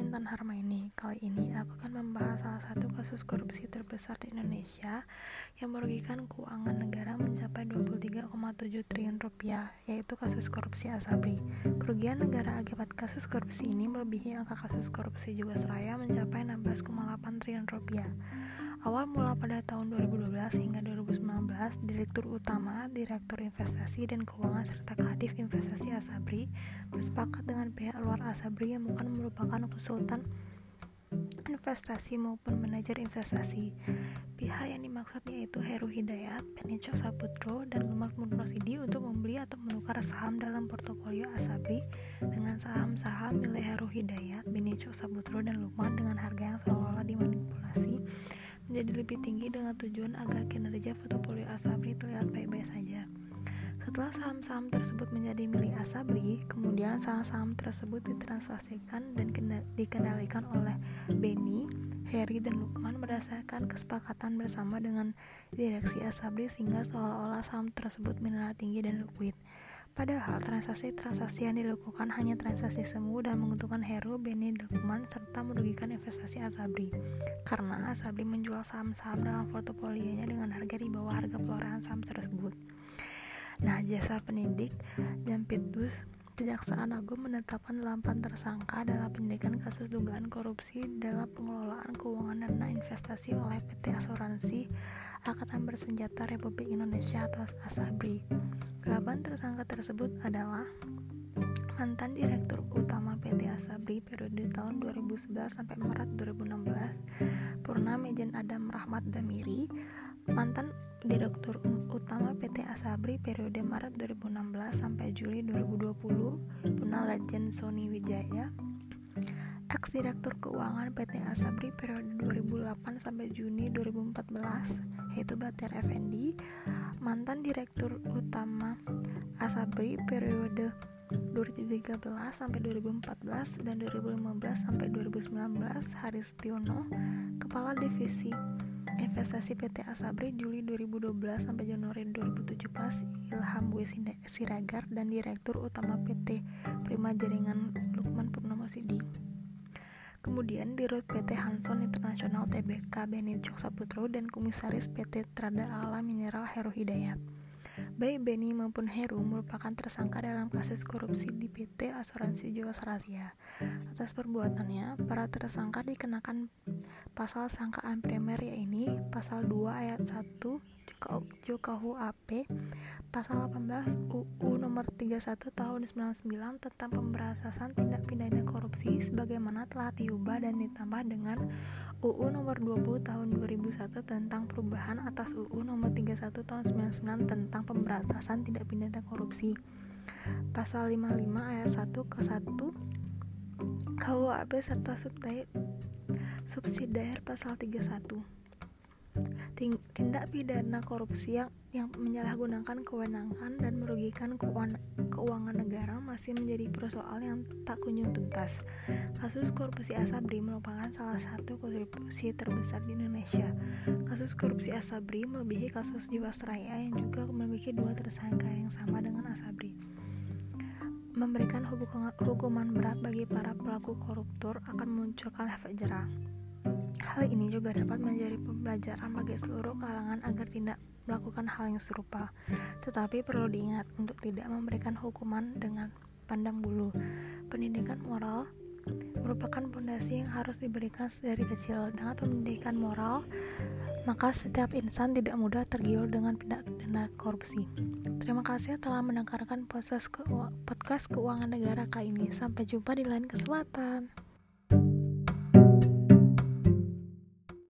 aku Intan Harmaini. Kali ini aku akan membahas salah satu kasus korupsi terbesar di Indonesia yang merugikan keuangan negara mencapai 23,7 triliun rupiah, yaitu kasus korupsi Asabri. Kerugian negara akibat kasus korupsi ini melebihi angka kasus korupsi Jiwasraya mencapai 16,8 triliun rupiah. Awal mula pada tahun 2012 hingga 2019, Direktur Utama, Direktur Investasi dan Keuangan serta Kadif Investasi Asabri bersepakat dengan pihak luar Asabri yang bukan merupakan konsultan investasi maupun manajer investasi. Pihak yang dimaksud yaitu Heru Hidayat, Penicho Saputro, dan Lumak Murnosidi untuk membeli atau menukar saham dalam portofolio Asabri dengan saham-saham milik Heru Hidayat, Benicho Saputro, dan Lumak dengan harga yang seolah-olah dimanipulasi menjadi lebih tinggi dengan tujuan agar kinerja portofolio Asabri terlihat baik-baik saja. Setelah saham-saham tersebut menjadi milik Asabri, kemudian saham-saham tersebut ditransaksikan dan dikendalikan oleh Benny, Harry, dan Lukman berdasarkan kesepakatan bersama dengan direksi Asabri sehingga seolah-olah saham tersebut menilai tinggi dan liquid. Padahal transaksi-transaksi yang dilakukan hanya transaksi semu dan menguntungkan Heru, Beni, Lukman, serta merugikan investasi Asabri. Karena Asabri menjual saham-saham dalam portofolionya dengan harga di bawah harga perorangan saham tersebut. Nah, jasa pendidik dan Pitus Kejaksaan Agung menetapkan 8 tersangka dalam penyidikan kasus dugaan korupsi dalam pengelolaan keuangan investasi oleh PT Asuransi Angkatan Bersenjata Republik Indonesia atau ASABRI. 8 tersangka tersebut adalah mantan Direktur Utama PT Asabri periode tahun 2011 sampai Maret 2016, Purna Mejen Adam Rahmat Damiri, mantan Direktur Utama PT Asabri periode Maret 2016 sampai Juli 2020, Purna Legend Sony Wijaya, ex Direktur Keuangan PT Asabri periode 2008 sampai Juni 2014 yaitu Batir Effendi mantan Direktur Utama Asabri periode 2013 sampai 2014 dan 2015 sampai 2019 Haris Tiono Kepala Divisi Investasi PT Asabri Juli 2012 sampai Januari 2017 Ilham W. Siragar dan Direktur Utama PT Prima Jaringan Lukman Purnomo Sidi. Kemudian Dirut PT Hanson Internasional Tbk Beni Saputra dan Komisaris PT Trada Alam Mineral Heru Hidayat. Baik Beni maupun Heru merupakan tersangka dalam kasus korupsi di PT Asuransi Jiwasraya. Atas perbuatannya, para tersangka dikenakan pasal sangkaan primer yaitu pasal 2 ayat 1 Jokahu AP pasal 18 UU nomor 31 tahun 99 tentang pemberantasan tindak pidana korupsi sebagaimana telah diubah dan ditambah dengan UU nomor 20 tahun 2001 tentang perubahan atas UU nomor 31 tahun 99 tentang pemberantasan tindak pidana korupsi. Pasal 55 ayat 1 ke 1 KUHP serta subsidiar pasal 31 tindak pidana korupsi yang, yang menyalahgunakan kewenangan dan merugikan keuangan, keuangan negara masih menjadi persoalan yang tak kunjung tuntas. Kasus korupsi Asabri merupakan salah satu korupsi terbesar di Indonesia. Kasus korupsi Asabri melebihi kasus Jiwasraya yang juga memiliki dua tersangka yang sama dengan Asabri memberikan hukuman berat bagi para pelaku koruptor akan memunculkan efek jerah. Hal ini juga dapat menjadi pembelajaran bagi seluruh kalangan agar tidak melakukan hal yang serupa. Tetapi perlu diingat untuk tidak memberikan hukuman dengan pandang bulu. Pendidikan moral merupakan fondasi yang harus diberikan dari kecil. Dengan pendidikan moral, maka setiap insan tidak mudah tergiur dengan tindak pidana korupsi. Terima kasih telah mendengarkan podcast, keuangan negara kali ini. Sampai jumpa di lain kesempatan.